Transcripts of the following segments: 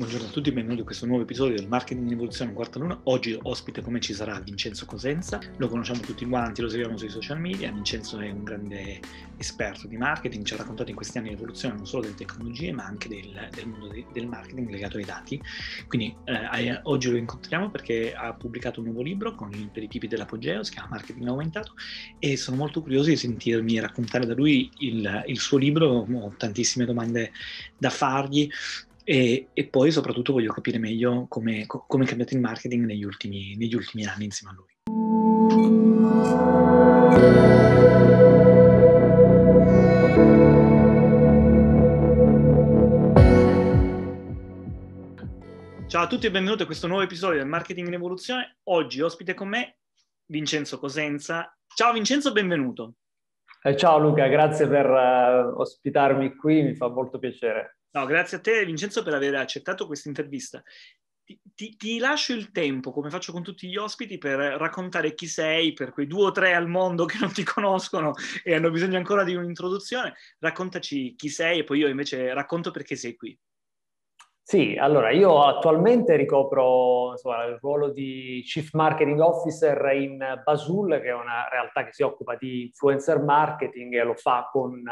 Buongiorno a tutti benvenuti a questo nuovo episodio del Marketing in Evoluzione Quarta Luna. Oggi ospite come ci sarà Vincenzo Cosenza, lo conosciamo tutti quanti, lo seguiamo sui social media. Vincenzo è un grande esperto di marketing, ci ha raccontato in questi anni l'evoluzione non solo delle tecnologie ma anche del, del mondo de, del marketing legato ai dati. Quindi eh, oggi lo incontriamo perché ha pubblicato un nuovo libro con i tipi dell'apogeo, si chiama Marketing Aumentato e sono molto curioso di sentirmi raccontare da lui il, il suo libro, ho tantissime domande da fargli e, e, poi soprattutto voglio capire meglio come, come è cambiato il marketing negli ultimi, negli ultimi anni insieme a lui. Ciao a tutti e benvenuti a questo nuovo episodio del Marketing in Evoluzione. Oggi ospite con me Vincenzo Cosenza. Ciao Vincenzo, benvenuto. Eh, ciao Luca, grazie per uh, ospitarmi qui, mi fa molto piacere. No, grazie a te Vincenzo per aver accettato questa intervista. Ti, ti, ti, lascio il tempo, come faccio con tutti gli ospiti, per raccontare chi sei, per quei due o tre al mondo che non ti conoscono e hanno bisogno ancora di un'introduzione. Raccontaci chi sei e poi io invece racconto perché sei qui. Sì, allora io attualmente ricopro insomma, il ruolo di Chief Marketing Officer in Basul, che è una realtà che si occupa di influencer marketing e lo fa con un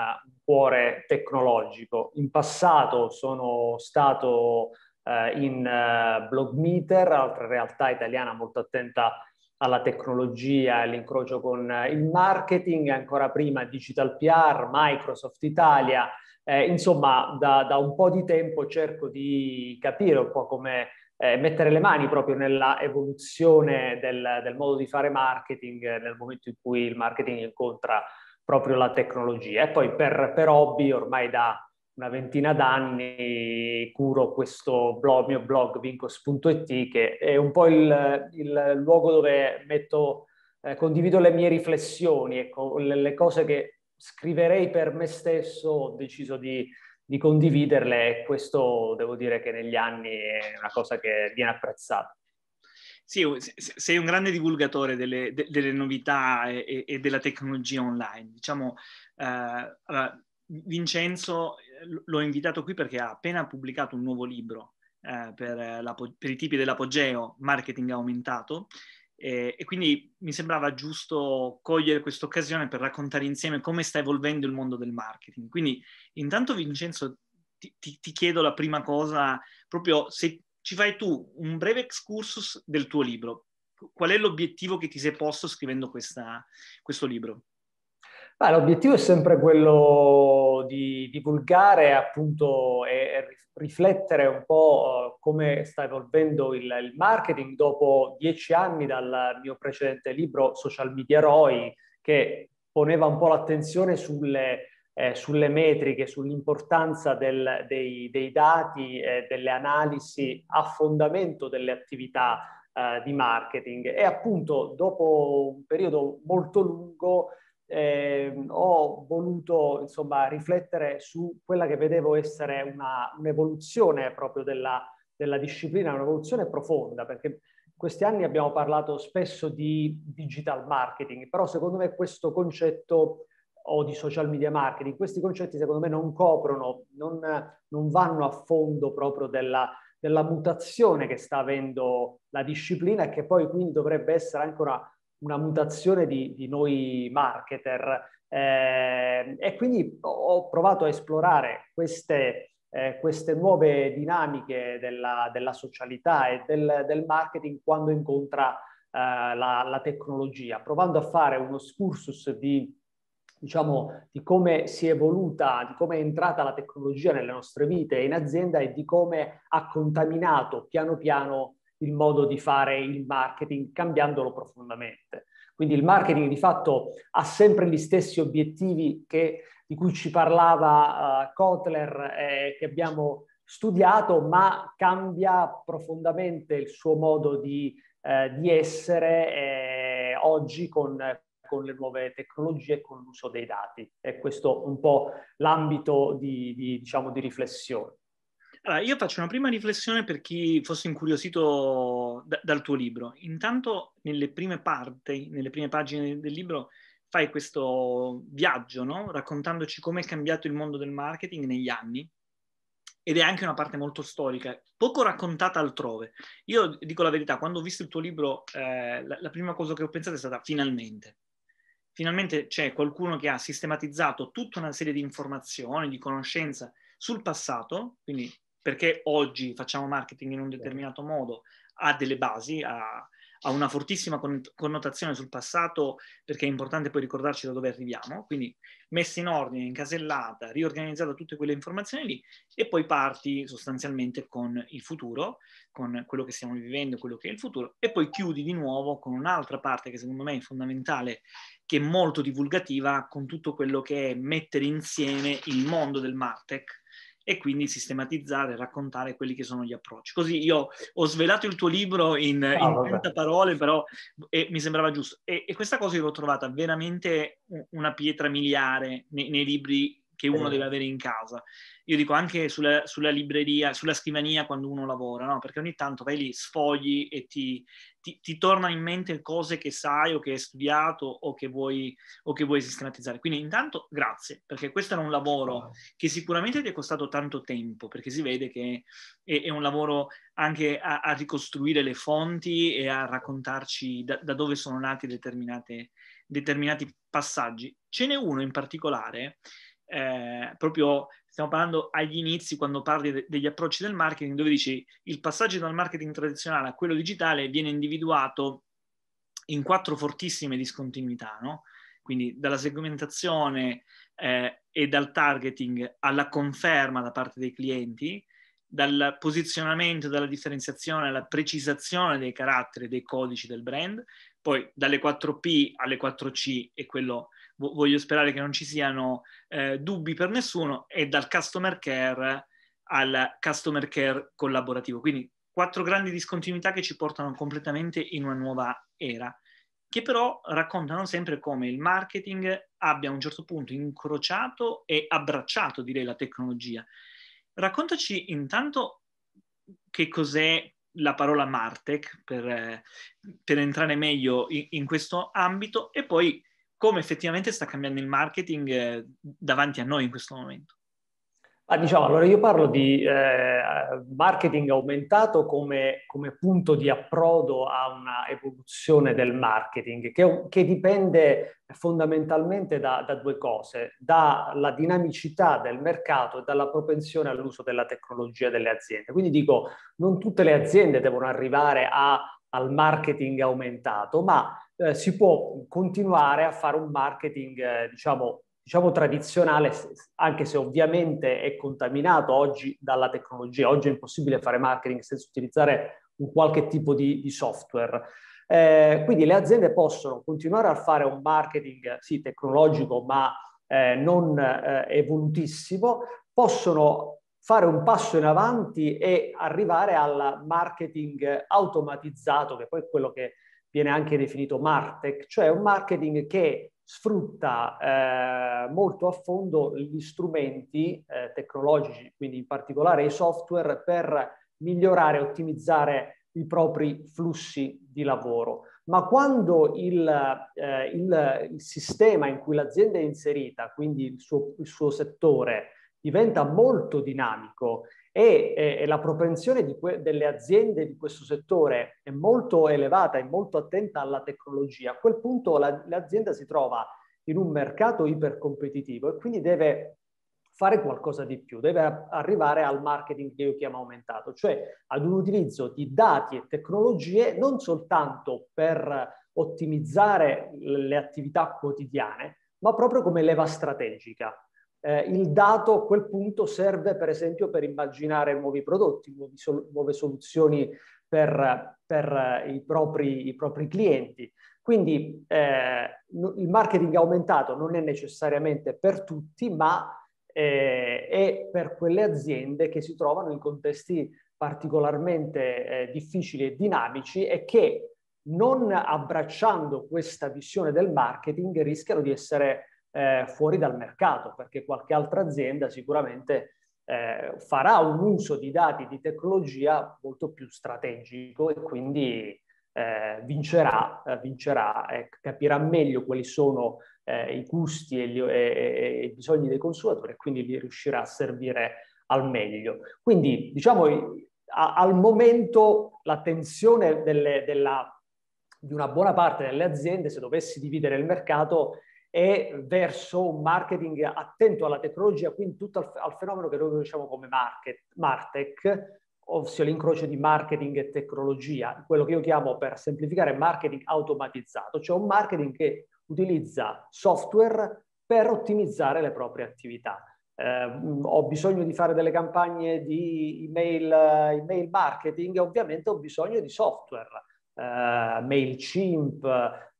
cuore tecnologico. In passato sono stato eh, in uh, Blogmeter, altra realtà italiana molto attenta alla tecnologia e all'incrocio con il marketing, ancora prima Digital PR, Microsoft Italia, eh, insomma, da, da, un po' di tempo cerco di capire un po' come eh, mettere le mani proprio nella evoluzione del, del, modo di fare marketing nel momento in cui il marketing incontra proprio la tecnologia. E poi per, per hobby, ormai da una ventina d'anni, curo questo blog, mio blog vincos.it, che è un po' il, il luogo dove metto, eh, condivido le mie riflessioni, ecco, le, le cose che scriverei per me stesso, ho deciso di, di condividerle e questo devo dire che negli anni è una cosa che viene apprezzata. Sì, sei un grande divulgatore delle, delle novità e, e, della tecnologia online. Diciamo, eh, Vincenzo eh, l'ho invitato qui perché ha appena pubblicato un nuovo libro eh, per, la, per, i tipi dell'apogeo, marketing aumentato, e, e, quindi mi sembrava giusto cogliere questa occasione per raccontare insieme come sta evolvendo il mondo del marketing. Quindi intanto Vincenzo ti, ti, ti chiedo la prima cosa, proprio se ci fai tu un breve excursus del tuo libro. Qual è l'obiettivo che ti sei posto scrivendo questa, questo libro? Beh, l'obiettivo è sempre quello di divulgare appunto e, riflettere un po' uh, come sta evolvendo il, il, marketing dopo dieci anni dal mio precedente libro Social Media ROI che poneva un po' l'attenzione sulle, eh, sulle metriche, sull'importanza del, dei, dei, dati e delle analisi a fondamento delle attività eh, di marketing. E appunto dopo un periodo molto lungo eh, ho voluto insomma riflettere su quella che vedevo essere una, un'evoluzione proprio della, della disciplina, un'evoluzione profonda, perché in questi anni abbiamo parlato spesso di digital marketing, però secondo me questo concetto o di social media marketing, questi concetti secondo me non coprono, non, non vanno a fondo proprio della, della mutazione che sta avendo la disciplina e che poi quindi dovrebbe essere anche una una mutazione di, di noi marketer. Eh, e quindi ho provato a esplorare queste, eh, queste nuove dinamiche della, della socialità e del, del, marketing quando incontra eh, la, la, tecnologia, provando a fare uno excursus di, diciamo, di come si è evoluta, di come è entrata la tecnologia nelle nostre vite in azienda e di come ha contaminato piano piano il modo di fare il marketing cambiandolo profondamente. Quindi il marketing di fatto ha sempre gli stessi obiettivi che, di cui ci parlava uh, Kotler eh, che abbiamo studiato, ma cambia profondamente il suo modo di, eh, di essere eh, oggi con, con le nuove tecnologie e con l'uso dei dati. E questo un po' l'ambito di, di, diciamo, di riflessione. Allora, io faccio una prima riflessione per chi fosse incuriosito da, dal tuo libro. Intanto, nelle prime parti, nelle prime pagine del libro, fai questo viaggio, no? raccontandoci come è cambiato il mondo del marketing negli anni. ed è anche una parte molto storica, poco raccontata altrove. Io dico la verità, quando ho visto il tuo libro, eh, la, la prima cosa che ho pensato è stata finalmente. Finalmente c'è qualcuno che ha sistematizzato tutta una serie di informazioni, di conoscenza sul passato, quindi perché oggi facciamo marketing in un determinato modo, ha delle basi, ha, ha una fortissima connotazione sul passato perché è importante poi ricordarci da dove arriviamo, quindi messa in ordine, incasellata, riorganizzata tutte quelle informazioni lì e poi parti sostanzialmente con il futuro, con quello che stiamo vivendo, quello che è il futuro e poi chiudi di nuovo con un'altra parte che secondo me è fondamentale, che è molto divulgativa, con tutto quello che è mettere insieme il mondo del Martech e quindi sistematizzare, raccontare quelli che sono gli approcci. Così io ho svelato il tuo libro in, ah, in 30 parole, però e, mi sembrava giusto. E, e, questa cosa io l'ho trovata veramente una pietra miliare nei, nei libri che uno deve avere in casa io dico anche sulla, sulla, libreria, sulla scrivania quando uno lavora, no? perché ogni tanto vai lì, sfogli e ti, ti, ti tornano in mente cose che sai o che hai studiato o che, vuoi, o che vuoi sistematizzare. Quindi intanto grazie, perché questo era un lavoro che sicuramente ti è costato tanto tempo, perché si vede che è, è un lavoro anche a, a, ricostruire le fonti e a raccontarci da, da dove sono nati determinati passaggi. Ce n'è uno in particolare, eh, proprio stiamo parlando agli inizi quando parli de- degli approcci del marketing, dove dici il passaggio dal marketing tradizionale a quello digitale viene individuato in quattro fortissime discontinuità, no? Quindi dalla segmentazione eh, e dal targeting alla conferma da parte dei clienti, dal posizionamento, dalla differenziazione alla precisazione dei caratteri, dei codici del brand, poi dalle 4P alle 4C e quello voglio sperare che non ci siano eh, dubbi per nessuno, e dal customer care al customer care collaborativo. Quindi quattro grandi discontinuità che ci portano completamente in una nuova era, che però raccontano sempre come il marketing abbia a un certo punto incrociato e abbracciato, direi, la tecnologia. Raccontaci intanto che cos'è la parola Martech per, eh, per entrare meglio in, in, questo ambito e poi come effettivamente sta cambiando il marketing eh, davanti a noi in questo momento. Ah, diciamo, allora io parlo di eh, marketing aumentato come, come, punto di approdo a una evoluzione del marketing che, che dipende fondamentalmente da, da, due cose, dalla dinamicità del mercato e dalla propensione all'uso della tecnologia delle aziende. Quindi dico, non tutte le aziende devono arrivare a, al marketing aumentato, ma eh, si può continuare a fare un marketing, eh, diciamo, diciamo tradizionale, anche se ovviamente è contaminato oggi dalla tecnologia. Oggi è impossibile fare marketing senza utilizzare un qualche tipo di, di software. Eh, quindi le aziende possono continuare a fare un marketing, sì, tecnologico, ma eh, non eh, evolutissimo, possono fare un passo in avanti e arrivare al marketing automatizzato, che poi è quello che viene anche definito Martech, cioè un marketing che sfrutta eh, molto a fondo gli strumenti eh, tecnologici, quindi in particolare i software, per migliorare e ottimizzare i propri flussi di lavoro. Ma quando il, eh, il, il sistema in cui l'azienda è inserita, quindi il suo, il suo settore, diventa molto dinamico e, e la propensione que- delle aziende di questo settore è molto elevata, è molto attenta alla tecnologia, a quel punto la, l'azienda si trova in un mercato ipercompetitivo e quindi deve fare qualcosa di più, deve arrivare al marketing che io chiamo aumentato, cioè ad un utilizzo di dati e tecnologie non soltanto per ottimizzare le attività quotidiane, ma proprio come leva strategica eh, il dato a quel punto serve per esempio per immaginare nuovi prodotti, nuovi sol- nuove soluzioni per, per i, propri, i, propri, clienti. Quindi eh, il marketing aumentato non è necessariamente per tutti, ma eh, è per quelle aziende che si trovano in contesti particolarmente eh, difficili e dinamici e che non abbracciando questa visione del marketing rischiano di essere eh, fuori dal mercato, perché qualche altra azienda sicuramente eh, farà un uso di dati di tecnologia molto più strategico e quindi eh, vincerà, eh, vincerà e capirà meglio quali sono eh, i gusti e, gli, e, e, i bisogni dei consumatori e quindi li riuscirà a servire al meglio. Quindi, diciamo, a, al momento l'attenzione delle, della, di una buona parte delle aziende, se dovessi dividere il mercato, è verso un marketing attento alla tecnologia, quindi tutto al, al fenomeno che noi conosciamo come market, Martech, ossia l'incrocio di marketing e tecnologia, quello che io chiamo per semplificare marketing automatizzato, cioè un marketing che utilizza software per ottimizzare le proprie attività. Eh, ho bisogno di fare delle campagne di email, email marketing e ovviamente ho bisogno di software, eh, MailChimp,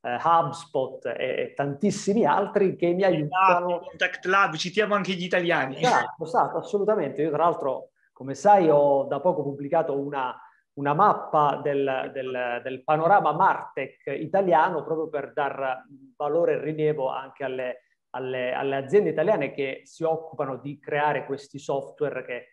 eh, HubSpot e, tantissimi altri che mi aiutano. Contact Lab, citiamo anche gli italiani. Esatto, esatto, assolutamente. Io tra l'altro, come sai, ho da poco pubblicato una, una mappa del, del, del, panorama Martech italiano proprio per dar valore e rilievo anche alle, alle, alle, aziende italiane che si occupano di creare questi software che,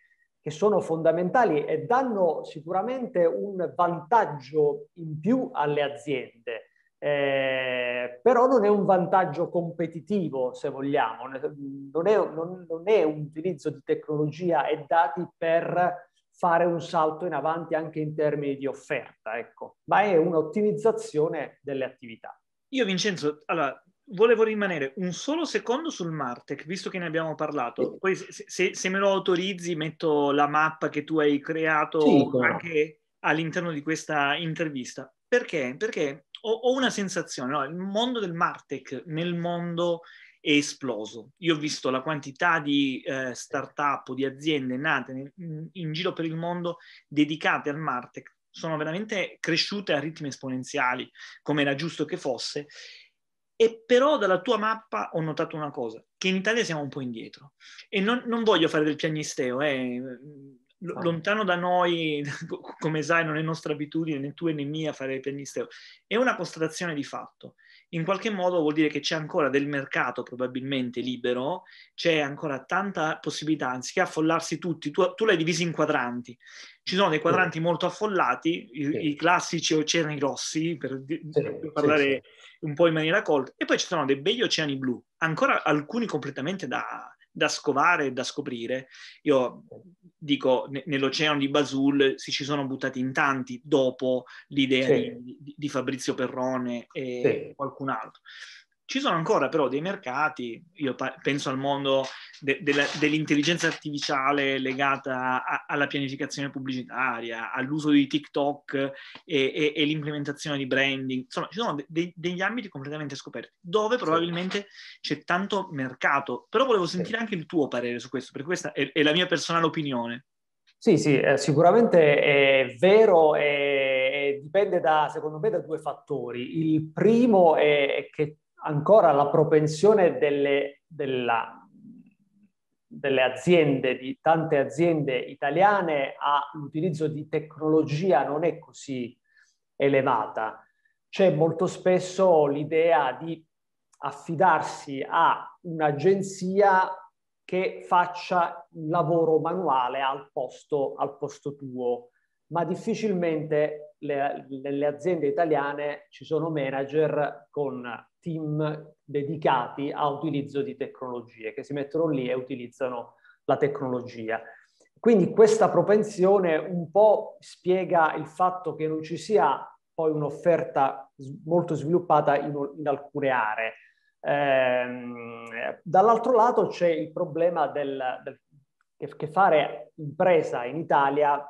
che sono fondamentali e danno sicuramente un vantaggio in più alle aziende. Eh, però non è un vantaggio competitivo, se vogliamo, non è, non, non è un utilizzo di tecnologia e dati per fare un salto in avanti anche in termini di offerta, ecco, ma è un'ottimizzazione delle attività. Io Vincenzo, allora, volevo rimanere un solo secondo sul Martech, visto che ne abbiamo parlato. Poi se, se, se me lo autorizzi metto la mappa che tu hai creato sì, anche all'interno di questa intervista. Perché? Perché ho, ho una sensazione, no? il mondo del Martech nel mondo è esploso. Io ho visto la quantità di eh, start-up o di aziende nate in, in giro per il mondo dedicate al Martech sono veramente cresciute a ritmi esponenziali, come era giusto che fosse. E però dalla tua mappa ho notato una cosa, che in Italia siamo un po' indietro. E non, non voglio fare del piagnisteo, eh L- lontano da noi, come sai, non è nostra abitudine né tua né mia fare il pianisteo, è una constatazione di fatto. In qualche modo vuol dire che c'è ancora del mercato probabilmente libero, c'è ancora tanta possibilità, anziché affollarsi tutti, tu, tu l'hai diviso in quadranti. Ci sono dei quadranti sì. molto affollati, i, sì. i, classici oceani rossi, per, sì, per parlare un po' in maniera colta, e poi ci sono dei begli oceani blu, ancora alcuni completamente da, da scovare e da scoprire. Io dico, nell'oceano di Basul si ci sono buttati in tanti dopo l'idea sì. di, di, Fabrizio Perrone e sì. qualcun altro. Ci sono ancora però dei mercati, io penso al mondo de, de, dell'intelligenza artificiale legata a, alla pianificazione pubblicitaria, all'uso di TikTok e, e, e l'implementazione di branding, insomma ci sono de, degli ambiti completamente scoperti dove probabilmente c'è tanto mercato, però volevo sentire anche il tuo parere su questo, perché questa è, è la mia personale opinione. Sì, sì, eh, sicuramente è vero e dipende da, secondo me, da due fattori. Il primo è che ancora la propensione delle, della, delle aziende, di tante aziende italiane all'utilizzo di tecnologia non è così elevata. C'è molto spesso l'idea di affidarsi a un'agenzia che faccia un lavoro manuale al posto, al posto tuo, ma difficilmente le, nelle aziende italiane ci sono manager con team dedicati a utilizzo di tecnologie, che si mettono lì e utilizzano la tecnologia. Quindi questa propensione un po' spiega il fatto che non ci sia poi un'offerta molto sviluppata in, in alcune aree. Eh, dall'altro lato c'è il problema del, del, che, fare impresa in Italia,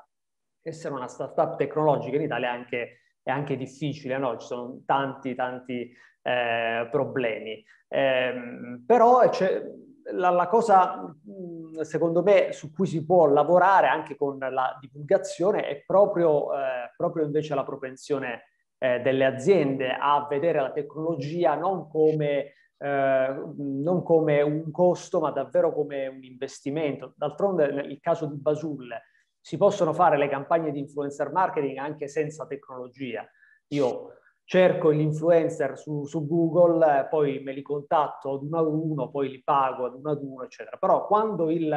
essere una startup tecnologica in Italia è anche, è anche difficile, no? ci sono tanti, tanti eh, problemi. Eh, però c'è la, la, cosa, secondo me, su cui si può lavorare anche con la divulgazione è proprio, eh, proprio invece la propensione eh, delle aziende a vedere la tecnologia non come, eh, non come un costo, ma davvero come un investimento. D'altronde, nel caso di Basul, si possono fare le campagne di influencer marketing anche senza tecnologia. Io cerco gli influencer su, su Google, eh, poi me li contatto ad uno ad uno, poi li pago ad uno ad uno, eccetera. Però quando il,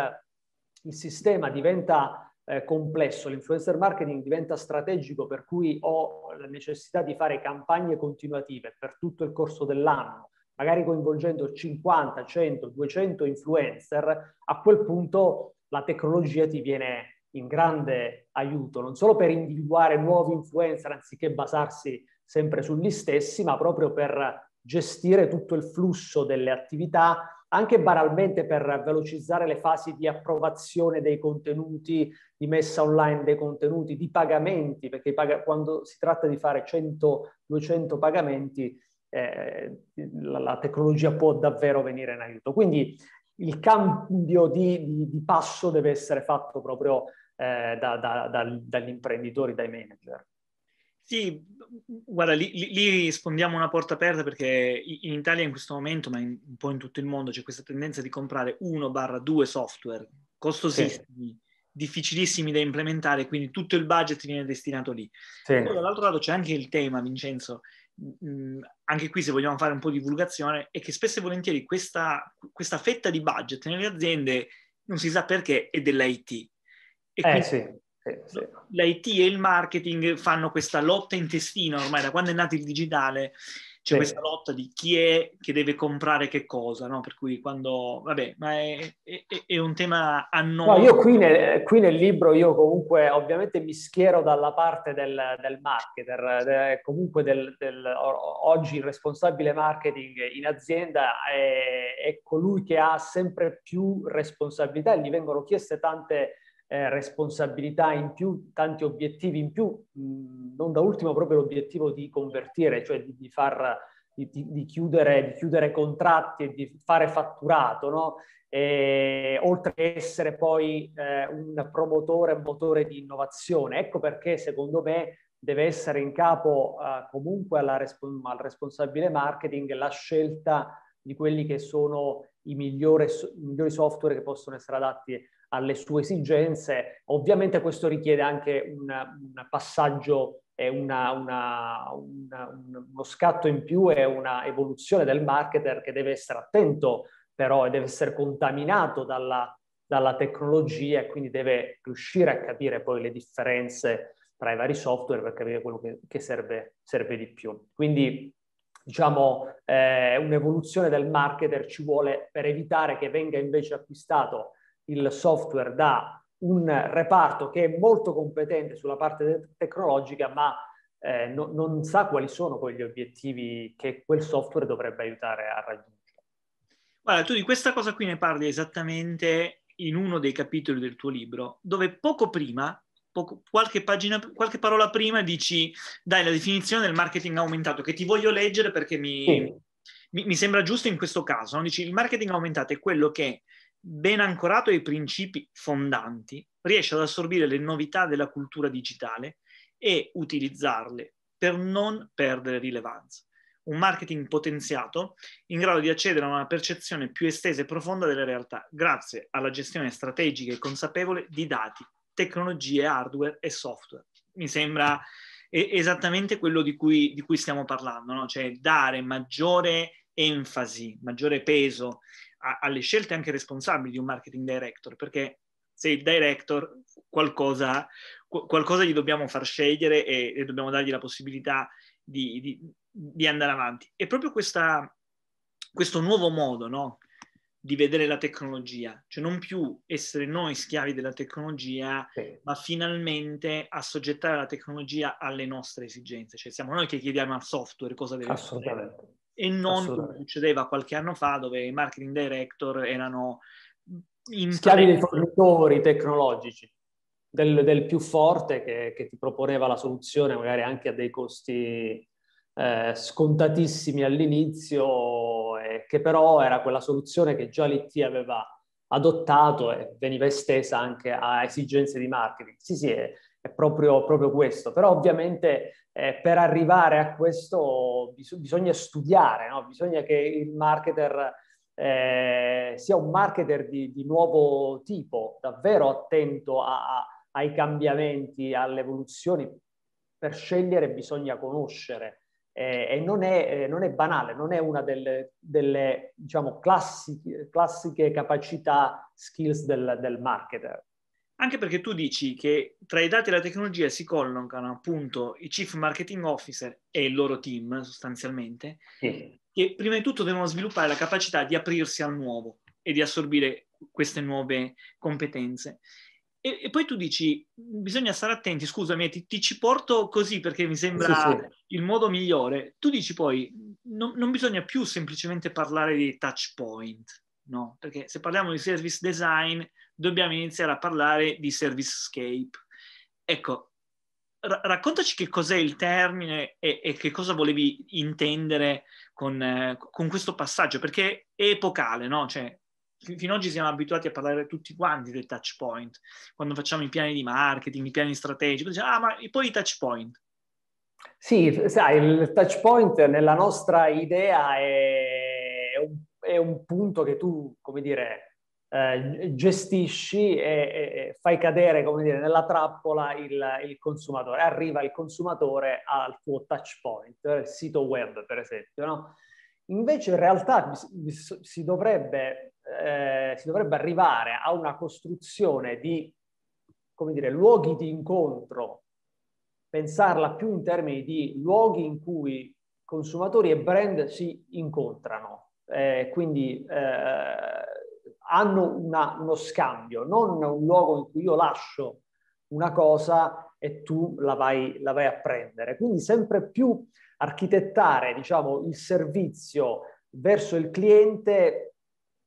il sistema diventa eh, complesso, l'influencer marketing diventa strategico, per cui ho la necessità di fare campagne continuative per tutto il corso dell'anno, magari coinvolgendo 50, 100, 200 influencer, a quel punto la tecnologia ti viene in grande aiuto, non solo per individuare nuovi influencer anziché basarsi sempre sugli stessi, ma proprio per gestire tutto il flusso delle attività anche banalmente per velocizzare le fasi di approvazione dei contenuti, di messa online dei contenuti, di pagamenti, perché quando si tratta di fare 100-200 pagamenti, eh, la, la, tecnologia può davvero venire in aiuto. Quindi il cambio di, di, di passo deve essere fatto proprio eh, da, da, da, dagli imprenditori, dai manager. Sì, guarda, lì, lì, rispondiamo una porta aperta perché in Italia in questo momento, ma in, un po' in tutto il mondo, c'è questa tendenza di comprare uno barra due software costosissimi, sì. difficilissimi da implementare, quindi tutto il budget viene destinato lì. Sì. Poi dall'altro lato c'è anche il tema, Vincenzo, mh, anche qui se vogliamo fare un po' di divulgazione, è che spesso e volentieri questa, questa fetta di budget nelle aziende, non si sa perché, è dell'IT. Eh, sì sì, L'IT e il marketing fanno questa lotta intestina ormai da quando è nato il digitale. C'è sì. questa lotta di chi è che deve comprare che cosa, no? Per cui quando... Vabbè, ma è, è, è un tema annoso. No, io qui nel, qui nel, libro, io comunque ovviamente mi schiero dalla parte del, del marketer, de, comunque del, del, oggi il responsabile marketing in azienda è, è colui che ha sempre più responsabilità e gli vengono chieste tante eh, responsabilità in più, tanti obiettivi in più, mh, non da ultimo proprio l'obiettivo di convertire, cioè di, di far, di, di, chiudere, di chiudere contratti e di fare fatturato, no? E, oltre a essere poi eh, un promotore, motore di innovazione. Ecco perché secondo me deve essere in capo eh, comunque respons- al responsabile marketing la scelta di quelli che sono i migliori, migliori software che possono essere adatti alle sue esigenze. Ovviamente questo richiede anche un, un passaggio e una, una, una, uno scatto in più e una evoluzione del marketer che deve essere attento però e deve essere contaminato dalla, dalla tecnologia e quindi deve riuscire a capire poi le differenze tra i vari software per capire quello che, che serve, serve, di più. Quindi diciamo eh, un'evoluzione del marketer ci vuole per evitare che venga invece acquistato il software da un reparto che è molto competente sulla parte tecnologica, ma eh, no, non sa quali sono quegli obiettivi che quel software dovrebbe aiutare a raggiungere. Guarda, tu di questa cosa qui ne parli esattamente in uno dei capitoli del tuo libro, dove poco prima, poco, qualche, pagina, qualche parola prima, dici, dai, la definizione del marketing aumentato, che ti voglio leggere perché mi, sì. mi, mi sembra giusto in questo caso. No? Dici, il marketing aumentato è quello che ben ancorato ai principi fondanti, riesce ad assorbire le novità della cultura digitale e utilizzarle per non perdere rilevanza. Un marketing potenziato in grado di accedere a una percezione più estesa e profonda della realtà, grazie alla gestione strategica e consapevole di dati, tecnologie, hardware e software. Mi sembra esattamente quello di cui, di cui stiamo parlando, no? cioè dare maggiore enfasi, maggiore peso a, alle scelte anche responsabili di un marketing director, perché se il director qualcosa, qualcosa gli dobbiamo far scegliere e, e dobbiamo dargli la possibilità di, di, di andare avanti. E proprio questa, questo nuovo modo no, di vedere la tecnologia, cioè non più essere noi schiavi della tecnologia, sì. ma finalmente assoggettare la tecnologia alle nostre esigenze. Cioè siamo noi che chiediamo al software cosa deve fare e non come succedeva qualche anno fa dove i marketing director erano schiavi dei fornitori tecnologici del, del più forte che, che, ti proponeva la soluzione magari anche a dei costi eh, scontatissimi all'inizio e che però era quella soluzione che già l'IT aveva adottato e veniva estesa anche a esigenze di marketing. Sì, sì, è, proprio, proprio questo, però ovviamente eh, per arrivare a questo bis- bisogna studiare, no? bisogna che il marketer eh, sia un marketer di, di, nuovo tipo, davvero attento a, a, ai cambiamenti, alle evoluzioni. Per scegliere bisogna conoscere eh, e non è, eh, non è, banale, non è una delle, delle diciamo, classiche, classiche capacità, skills del, del marketer. Anche perché tu dici che tra i dati e la tecnologia si collocano appunto i chief marketing officer e il loro team sostanzialmente, sì. che prima di tutto devono sviluppare la capacità di aprirsi al nuovo e di assorbire queste nuove competenze. E, e, poi tu dici, bisogna stare attenti, scusami, ti, ti ci porto così perché mi sembra sì, sì. il modo migliore. Tu dici poi, non, non, bisogna più semplicemente parlare di touch point, no? Perché se parliamo di service design, dobbiamo iniziare a parlare di service scape. Ecco, ra- raccontaci che cos'è il termine e, e che cosa volevi intendere con, eh, con, questo passaggio, perché è epocale, no? Cioè, fino ad oggi siamo abituati a parlare tutti quanti del touch point, quando facciamo i piani di marketing, i piani strategici, diciamo, ah, ma poi i touch point. Sì, sai, il touch point nella nostra idea è un, è un punto che tu, come dire, eh, gestisci e, e, fai cadere, come dire, nella trappola il, il, consumatore. Arriva il consumatore al tuo touch point, il sito web, per esempio, no? Invece in realtà si dovrebbe, eh, si dovrebbe arrivare a una costruzione di, come dire, luoghi di incontro, pensarla più in termini di luoghi in cui consumatori e brand si incontrano, eh, quindi eh, hanno una, uno scambio, non un luogo in cui io lascio una cosa e tu la vai, la vai a prendere. Quindi sempre più architettare diciamo, il servizio verso il cliente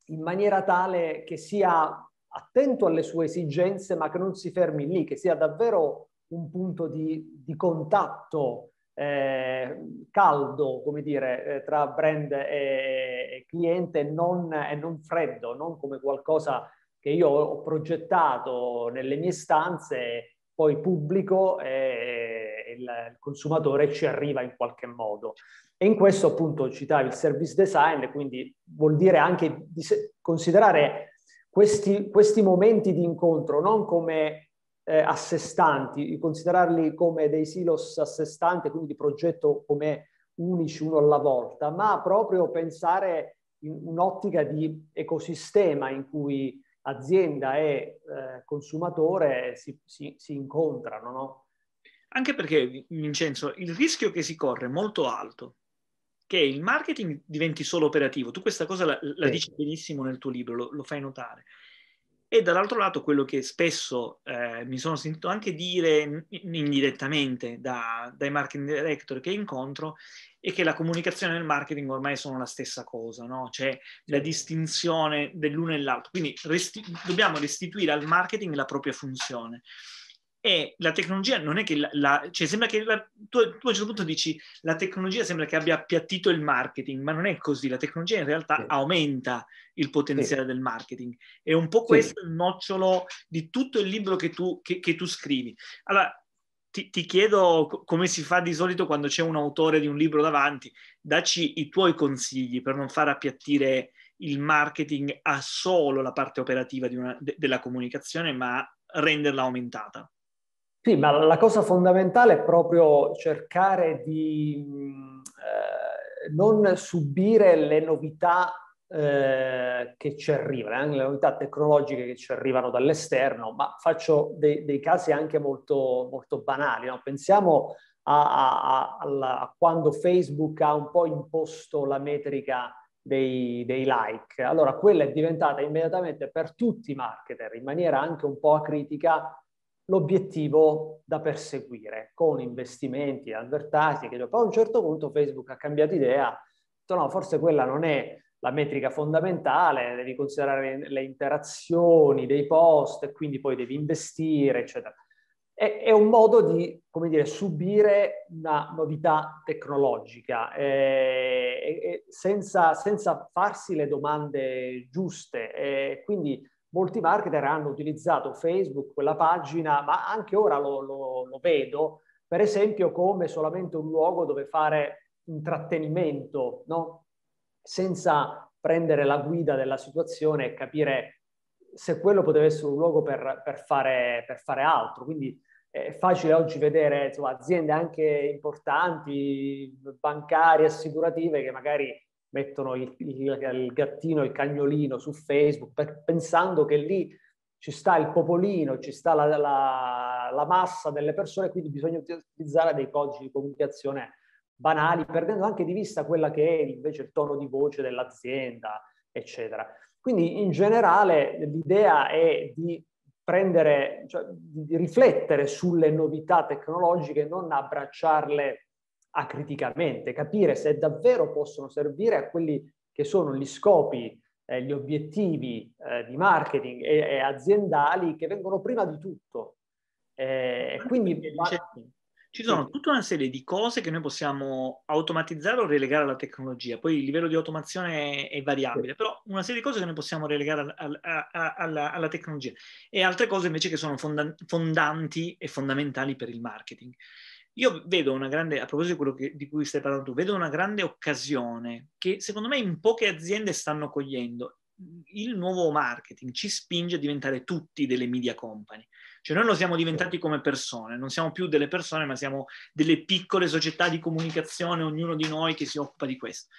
in maniera tale che sia attento alle sue esigenze, ma che non si fermi lì, che sia davvero un punto di, di contatto eh, caldo, come dire, eh, tra brand e, cliente non, e non freddo, non come qualcosa che io ho progettato nelle mie stanze, poi pubblico e il consumatore ci arriva in qualche modo. E in questo appunto citavi il service design, quindi vuol dire anche considerare questi, questi momenti di incontro non come eh, a sé stanti, considerarli come dei silos a sé stanti, quindi di progetto come unici uno alla volta, ma proprio pensare in un'ottica di ecosistema in cui azienda e eh, consumatore si, si, si incontrano. No? Anche perché, Vincenzo, il rischio che si corre è molto alto, che il marketing diventi solo operativo. Tu questa cosa la, la sì. dici benissimo nel tuo libro, lo, lo fai notare. E dall'altro lato quello che spesso eh, mi sono sentito anche dire indirettamente da, dai marketing director che incontro è che la comunicazione e il marketing ormai sono la stessa cosa, no? C'è la distinzione dell'uno e l'altro. Quindi resti- dobbiamo restituire al marketing la propria funzione e la tecnologia non è che la, la cioè sembra che la, tu, tu, a un certo punto dici la tecnologia sembra che abbia appiattito il marketing, ma non è così, la tecnologia in realtà sì. aumenta il potenziale sì. del marketing. È un po' questo sì. il nocciolo di tutto il libro che tu, che, che tu scrivi. Allora, ti, ti, chiedo come si fa di solito quando c'è un autore di un libro davanti, dacci i tuoi consigli per non far appiattire il marketing a solo la parte operativa una, de, della comunicazione, ma renderla aumentata. Sì, ma la cosa fondamentale è proprio cercare di eh, non subire le novità eh, che ci arrivano, eh, le novità tecnologiche che ci arrivano dall'esterno, ma faccio dei, dei casi anche molto, molto banali. No? Pensiamo a, a, a, a, quando Facebook ha un po' imposto la metrica dei, dei like. Allora, quella è diventata immediatamente per tutti i marketer, in maniera anche un po' acritica, l'obiettivo da perseguire con investimenti, advertising. Poi a un certo punto Facebook ha cambiato idea, ha detto no, forse quella non è la metrica fondamentale, devi considerare le interazioni dei post e quindi poi devi investire, eccetera. È, è un modo di, come dire, subire una novità tecnologica eh, senza, senza, farsi le domande giuste. Eh, quindi molti marketer hanno utilizzato Facebook, quella pagina, ma anche ora lo, lo, lo vedo, per esempio come solamente un luogo dove fare intrattenimento, no? senza prendere la guida della situazione e capire se quello poteva essere un luogo per, per, fare, per fare, altro. Quindi è facile oggi vedere insomma, aziende anche importanti, bancarie, assicurative, che magari mettono il, il, il gattino, il cagnolino su Facebook, per, pensando che lì ci sta il popolino, ci sta la, la, la, massa delle persone, quindi bisogna utilizzare dei codici di comunicazione banali, perdendo anche di vista quella che è invece il tono di voce dell'azienda, eccetera. Quindi in generale l'idea è di prendere, cioè, di riflettere sulle novità tecnologiche, non abbracciarle acriticamente, capire se davvero possono servire a quelli che sono gli scopi, eh, gli obiettivi eh, di marketing e, e, aziendali che vengono prima di tutto. Eh, quindi ci sono tutta una serie di cose che noi possiamo automatizzare o relegare alla tecnologia. Poi il livello di automazione è, variabile, però una serie di cose che noi possiamo relegare al, a, a, alla, alla, tecnologia e altre cose invece che sono fonda, fondanti e fondamentali per il marketing. Io vedo una grande, a proposito di quello che, di cui stai parlando tu, vedo una grande occasione che secondo me in poche aziende stanno cogliendo. Il nuovo marketing ci spinge a diventare tutti delle media company. Cioè noi lo siamo diventati come persone, non siamo più delle persone, ma siamo delle piccole società di comunicazione, ognuno di noi che si occupa di questo.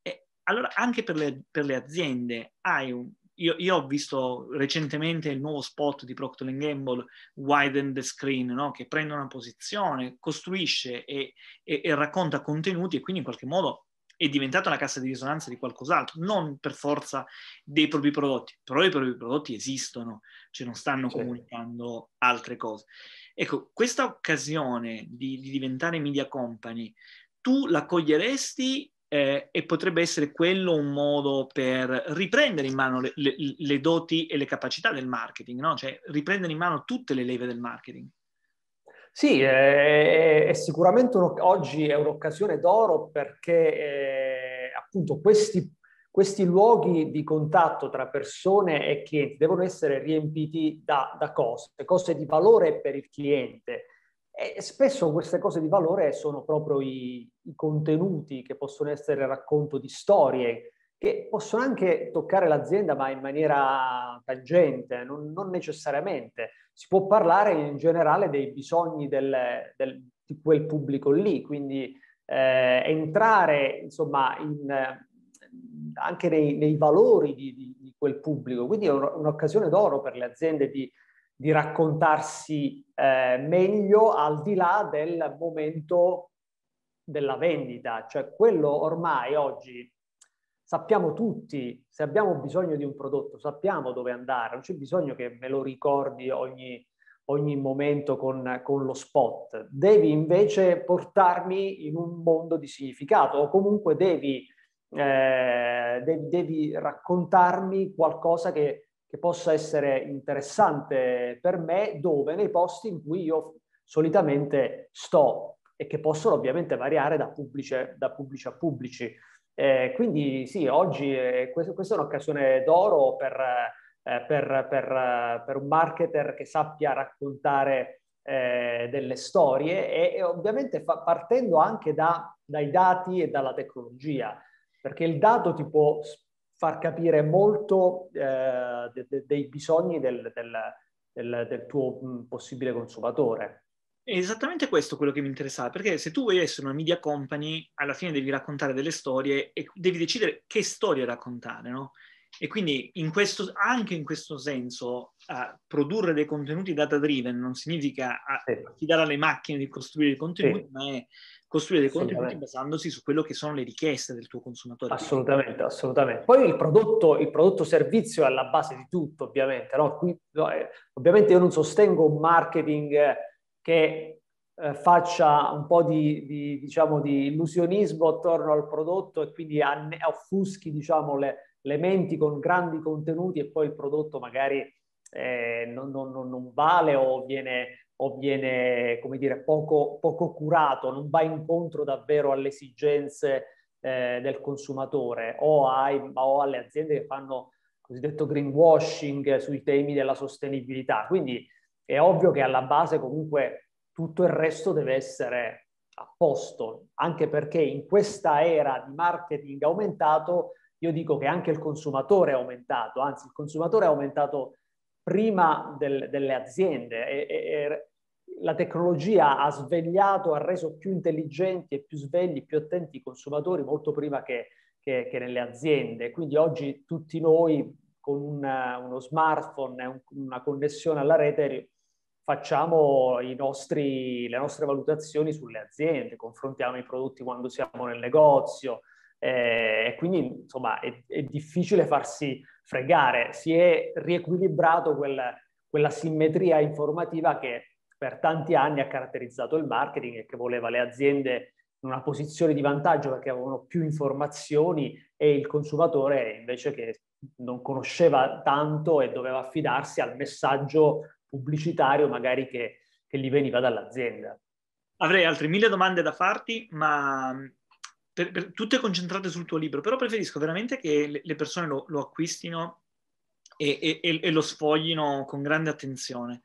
E allora anche per le, per le aziende hai un, io, io, ho visto recentemente il nuovo spot di Procter Gamble, Widen the Screen, no? che prende una posizione, costruisce e, e, e, racconta contenuti e quindi in qualche modo è diventata una cassa di risonanza di qualcos'altro, non per forza dei propri prodotti, però i propri prodotti esistono, cioè non stanno certo. comunicando altre cose. Ecco, questa occasione di, di diventare media company, tu la coglieresti eh, e potrebbe essere quello un modo per riprendere in mano le, le, le doti e le capacità del marketing, no? cioè riprendere in mano tutte le leve del marketing. Sì, è, è sicuramente oggi è un'occasione d'oro perché eh, appunto questi, questi, luoghi di contatto tra persone e clienti devono essere riempiti da, da cose, cose di valore per il cliente. E spesso queste cose di valore sono proprio i, i contenuti che possono essere racconto di storie, che possono anche toccare l'azienda ma in maniera tangente, non, non necessariamente si può parlare in generale dei bisogni del, del, di quel pubblico lì, quindi eh, entrare insomma in, anche nei, nei valori di, di, di, quel pubblico. Quindi è un'occasione d'oro per le aziende di, di raccontarsi eh, meglio al di là del momento della vendita, cioè quello ormai oggi sappiamo tutti, se abbiamo bisogno di un prodotto, sappiamo dove andare, non c'è bisogno che me lo ricordi ogni, ogni momento con, con, lo spot. Devi invece portarmi in un mondo di significato o comunque devi, eh, de- devi raccontarmi qualcosa che, che, possa essere interessante per me, dove nei posti in cui io solitamente sto e che possono ovviamente variare da pubblici, da pubblici a pubblici. Eh, quindi sì, oggi eh, questo, questa è un'occasione d'oro per, eh, per, per, per, un marketer che sappia raccontare eh, delle storie e, e ovviamente fa, partendo anche da, dai dati e dalla tecnologia, perché il dato ti può far capire molto eh, de, de, dei bisogni del, del, del, del tuo mh, possibile consumatore. È esattamente questo quello che mi interessava, perché se tu vuoi essere una media company, alla fine devi raccontare delle storie e devi decidere che storie raccontare, no? E quindi in questo, anche in questo senso uh, produrre dei contenuti data driven non significa affidare alle macchine di costruire i contenuti, sì. ma è costruire dei contenuti basandosi su quello che sono le richieste del tuo consumatore. Assolutamente, assolutamente. Poi il prodotto, il prodotto servizio è alla base di tutto, ovviamente. No? Qui, no, eh, ovviamente io non sostengo un marketing che eh, faccia un po' di, di, diciamo, di, illusionismo attorno al prodotto e quindi offuschi diciamo, le, le, menti con grandi contenuti e poi il prodotto magari eh, non, non, non, vale o viene, o viene come dire, poco, poco, curato, non va incontro davvero alle esigenze eh, del consumatore o, ai, o alle aziende che fanno cosiddetto greenwashing sui temi della sostenibilità. Quindi è ovvio che alla base comunque tutto il resto deve essere a posto, anche perché in questa era di marketing aumentato, io dico che anche il consumatore è aumentato, anzi il consumatore è aumentato prima del, delle aziende e, e, la tecnologia ha svegliato, ha reso più intelligenti e più svegli, più attenti i consumatori molto prima che, che, che nelle aziende. Quindi oggi tutti noi con una, uno smartphone e un, una connessione alla rete facciamo nostri, le nostre valutazioni sulle aziende, confrontiamo i prodotti quando siamo nel negozio, eh, e quindi insomma è, è, difficile farsi fregare, si è riequilibrato quel, quella simmetria informativa che per tanti anni ha caratterizzato il marketing e che voleva le aziende in una posizione di vantaggio perché avevano più informazioni e il consumatore invece che non conosceva tanto e doveva affidarsi al messaggio pubblicitario magari che, che gli veniva dall'azienda. Avrei altre mille domande da farti, ma per, per, tutte concentrate sul tuo libro, però preferisco veramente che le, le persone lo, lo acquistino e, e, e, lo sfoglino con grande attenzione,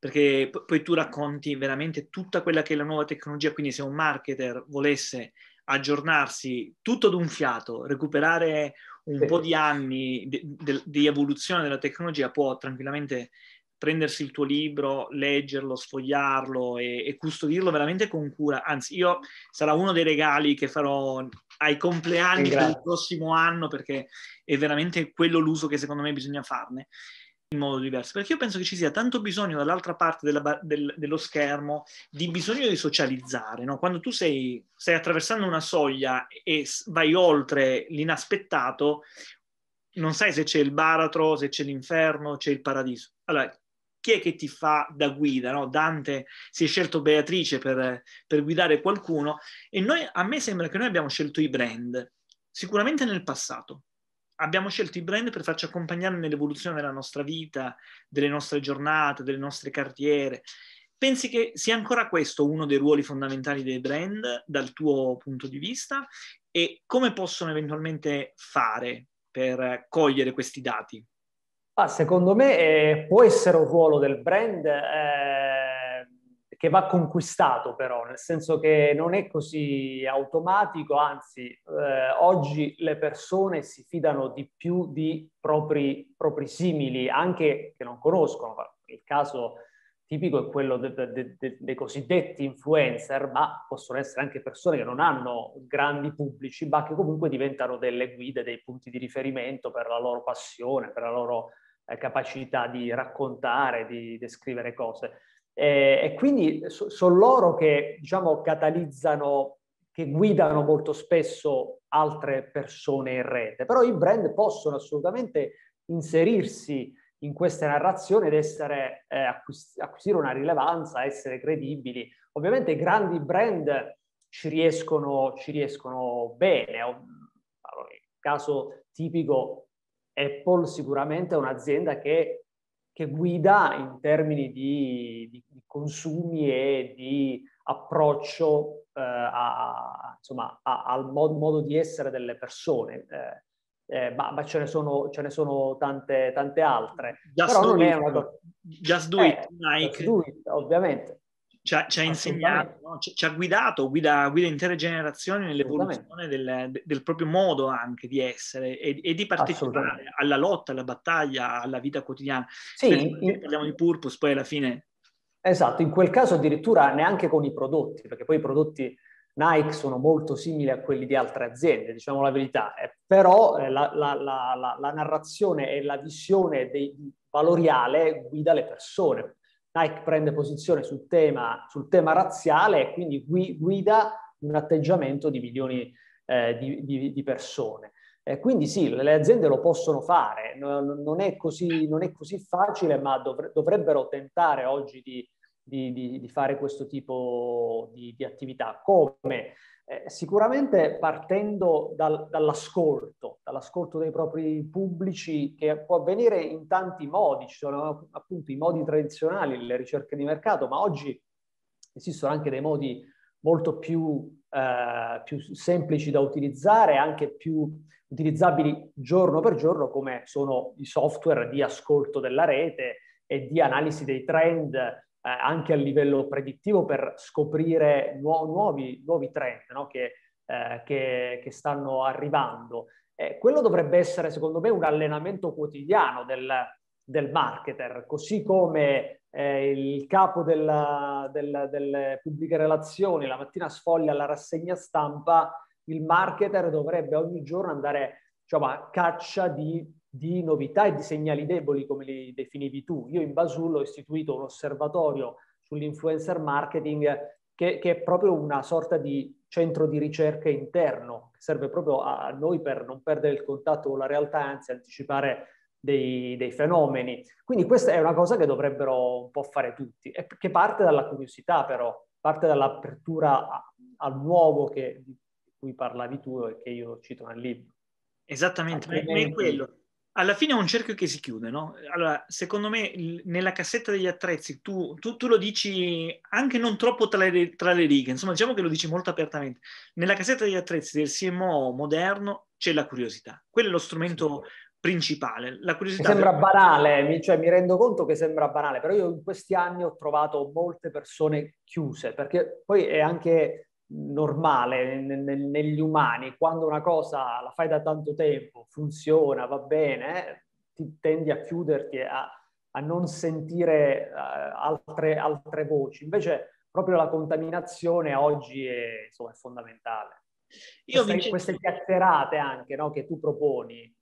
perché poi tu racconti veramente tutta quella che è la nuova tecnologia, quindi se un marketer volesse aggiornarsi tutto d'un fiato, recuperare un sì. po' di anni di, di, di, evoluzione della tecnologia, può tranquillamente prendersi il tuo libro, leggerlo, sfogliarlo e, e, custodirlo veramente con cura. Anzi, io sarà uno dei regali che farò ai compleanni il prossimo anno perché è veramente quello l'uso che secondo me bisogna farne in modo diverso, perché io penso che ci sia tanto bisogno dall'altra parte della, del, dello schermo di bisogno di socializzare, no? quando tu sei, stai attraversando una soglia e vai oltre l'inaspettato, non sai se c'è il baratro, se c'è l'inferno, c'è il paradiso. Allora, chi è che ti fa da guida? No? Dante si è scelto Beatrice per, per guidare qualcuno e noi, a me sembra che noi abbiamo scelto i brand, sicuramente nel passato. Abbiamo scelto i brand per farci accompagnare nell'evoluzione della nostra vita, delle nostre giornate, delle nostre carriere. Pensi che sia ancora questo uno dei ruoli fondamentali dei brand dal tuo punto di vista? E come possono eventualmente fare per cogliere questi dati? Ah, secondo me eh, può essere un ruolo del brand eh, che va conquistato però, nel senso che non è così automatico, anzi eh, oggi le persone si fidano di più di propri, propri simili, anche che non conoscono. Il caso tipico è quello de, de, de, dei cosiddetti influencer, ma possono essere anche persone che non hanno grandi pubblici, ma che comunque diventano delle guide, dei punti di riferimento per la loro passione, per la loro eh, capacità di raccontare, di descrivere cose. E, e quindi so, sono loro che, diciamo, catalizzano, che guidano molto spesso altre persone in rete, però i brand possono assolutamente inserirsi in queste narrazioni ed essere, eh, acquis- acquisire una rilevanza, essere credibili. Ovviamente grandi brand ci riescono, ci riescono bene. Allora, il caso tipico Apple sicuramente è un'azienda che, che guida in termini di, di, di, consumi e di approccio eh, a, insomma, a, al mod, modo di essere delle persone. Eh, eh, ma, ma ce, ne sono, ce ne sono tante, tante altre. Just Però non it. è una cosa... Just do it, eh, Nike. Just do it, ovviamente. Ci ha, ci ha insegnato, no? ci, ci, ha guidato, guida, guida intere generazioni nell'evoluzione del, del, proprio modo anche di essere e, e di partecipare alla lotta, alla battaglia, alla vita quotidiana. Sì, in... parliamo di purpose, poi alla fine... Esatto, in quel caso addirittura neanche con i prodotti, perché poi i prodotti Nike sono molto simili a quelli di altre aziende, diciamo la verità, eh, però eh, la, la, la, la, narrazione e la visione dei, valoriale guida le persone. Nike prende posizione sul tema, sul tema razziale e quindi guida un atteggiamento di milioni eh, di, di, di, persone. Eh, quindi sì, le aziende lo possono fare, non è così, non è così facile, ma dovre, dovrebbero tentare oggi di, di, fare questo tipo di, attività. Come? Eh, sicuramente partendo dal, dall'ascolto, dall'ascolto dei propri pubblici che può avvenire in tanti modi, ci sono appunto i modi tradizionali, le ricerche di mercato, ma oggi esistono anche dei modi molto più, eh, più semplici da utilizzare, anche più utilizzabili giorno per giorno, come sono i software di ascolto della rete e di analisi dei trend eh, anche a livello predittivo per scoprire nu- nuovi, nuovi, trend no? che, eh, che, che, stanno arrivando. Eh, quello dovrebbe essere, secondo me, un allenamento quotidiano del, del marketer, così come eh, il capo della, del, delle pubbliche relazioni la mattina sfoglia la rassegna stampa, il marketer dovrebbe ogni giorno andare diciamo, a caccia di di novità e di segnali deboli, come li definivi tu. Io in Basullo ho istituito un osservatorio sull'influencer marketing che, che, è proprio una sorta di centro di ricerca interno, che serve proprio a noi per non perdere il contatto con la realtà, anzi anticipare dei, dei, fenomeni. Quindi questa è una cosa che dovrebbero un po' fare tutti, e che parte dalla curiosità però, parte dall'apertura al nuovo che, di cui parlavi tu e che io cito nel libro. Esattamente, ma è quello alla fine è un cerchio che si chiude, no? Allora, secondo me, nella cassetta degli attrezzi tu, tu, tu lo dici anche non troppo tra le, tra le, righe, insomma, diciamo che lo dici molto apertamente. Nella cassetta degli attrezzi del CMO moderno c'è la curiosità, quello è lo strumento principale. La curiosità mi sembra del... banale, mi, cioè mi rendo conto che sembra banale, però io in questi anni ho trovato molte persone chiuse, perché poi è anche normale negli umani, quando una cosa la fai da tanto tempo, funziona, va bene, eh, ti tendi a chiuderti e a, a non sentire uh, altre, altre, voci. Invece proprio la contaminazione oggi è, insomma, è fondamentale. Io queste, vince... queste chiacchierate anche no, che tu proponi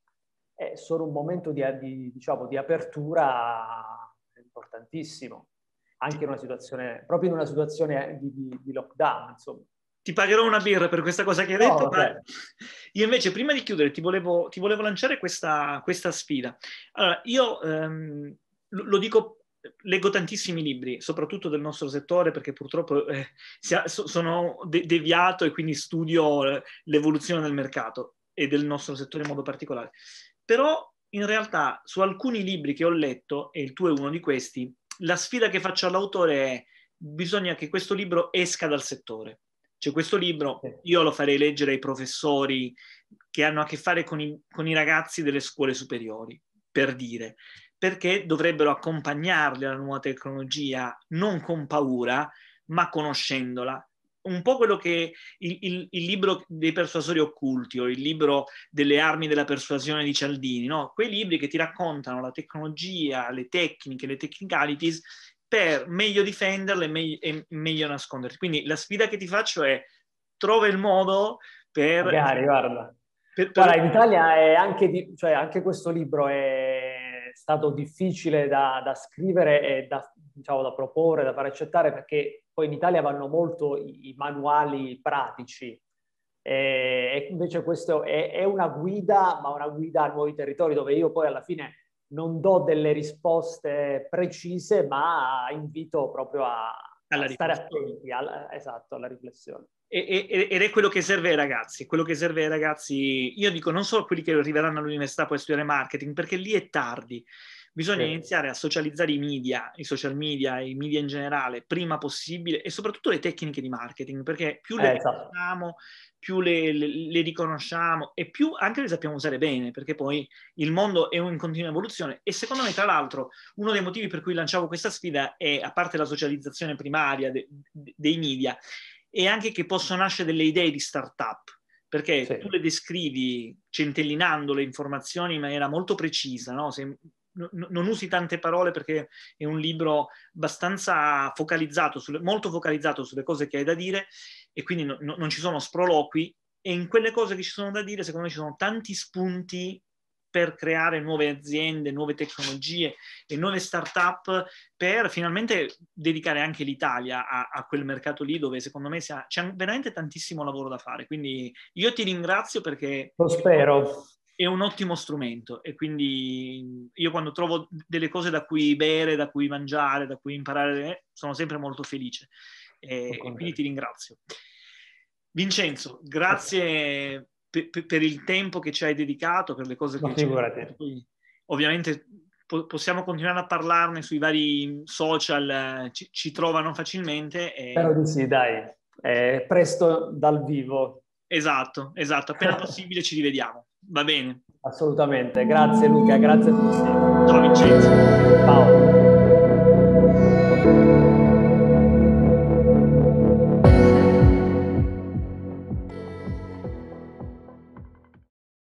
eh, sono un momento di, di, diciamo, di apertura importantissimo anche in una situazione, proprio in una situazione di, di, di lockdown, insomma ti pagherò una birra per questa cosa che hai detto. No, io invece, prima di chiudere, ti volevo, ti volevo lanciare questa, questa, sfida. Allora, io ehm, lo, dico, leggo tantissimi libri, soprattutto del nostro settore, perché purtroppo eh, sono de- deviato e quindi studio eh, l'evoluzione del mercato e del nostro settore in modo particolare. Però, in realtà, su alcuni libri che ho letto, e il tuo è uno di questi, la sfida che faccio all'autore è bisogna che questo libro esca dal settore c'è questo libro, io lo farei leggere ai professori che hanno a che fare con i, con i ragazzi delle scuole superiori, per dire, perché dovrebbero accompagnarli alla nuova tecnologia non con paura, ma conoscendola. Un po' quello che il, il, il, libro dei persuasori occulti o il libro delle armi della persuasione di Cialdini, no? quei libri che ti raccontano la tecnologia, le tecniche, le technicalities per meglio difenderle e meglio, e meglio nasconderti. Quindi la sfida che ti faccio è trova il modo per... Magari, guarda. Per, per... Guarda, in Italia è anche, di, cioè, anche questo libro è stato difficile da, da scrivere e da, diciamo, da, proporre, da far accettare, perché poi in Italia vanno molto i, i manuali pratici. E, invece questo è, è una guida, ma una guida a nuovi territori, dove io poi alla fine non do delle risposte precise, ma invito proprio a, a stare attenti alla, esatto, alla riflessione. E, e, ed è quello che serve ai ragazzi, quello che serve ai ragazzi, io dico non solo quelli che arriveranno all'università poi a studiare marketing, perché lì è tardi, bisogna sì. iniziare a socializzare i media, i social media, i media in generale, prima possibile e soprattutto le tecniche di marketing, perché più le eh, esatto. conosciamo, più le, le, le, riconosciamo e più anche le sappiamo usare bene, perché poi il mondo è in continua evoluzione. E secondo me, tra l'altro, uno dei motivi per cui lanciavo questa sfida è, a parte la socializzazione primaria de, de, dei media, è anche che possono nascere delle idee di startup perché sì. tu le descrivi centellinando le informazioni in maniera molto precisa, no? Se, non usi tante parole perché è un libro abbastanza focalizzato, sulle, molto focalizzato sulle cose che hai da dire e quindi no, no, non ci sono sproloqui e in quelle cose che ci sono da dire secondo me ci sono tanti spunti per creare nuove aziende, nuove tecnologie e nuove start-up per finalmente dedicare anche l'Italia a, a quel mercato lì dove secondo me ha, c'è veramente tantissimo lavoro da fare. Quindi io ti ringrazio perché... Lo spero è un ottimo strumento e quindi io quando trovo delle cose da cui bere, da cui mangiare, da cui imparare, sono sempre molto felice e, e quindi ti ringrazio. Vincenzo, grazie per, per, il tempo che ci hai dedicato, per le cose che ci hai Ovviamente po- possiamo continuare a parlarne sui vari social, ci, ci trovano facilmente. E... Spero di sì, dai. Eh, presto dal vivo. Esatto, esatto. Appena possibile ci rivediamo. Va bene. Assolutamente. Grazie Luca, grazie a tutti. Ciao Vincenzo. Ciao.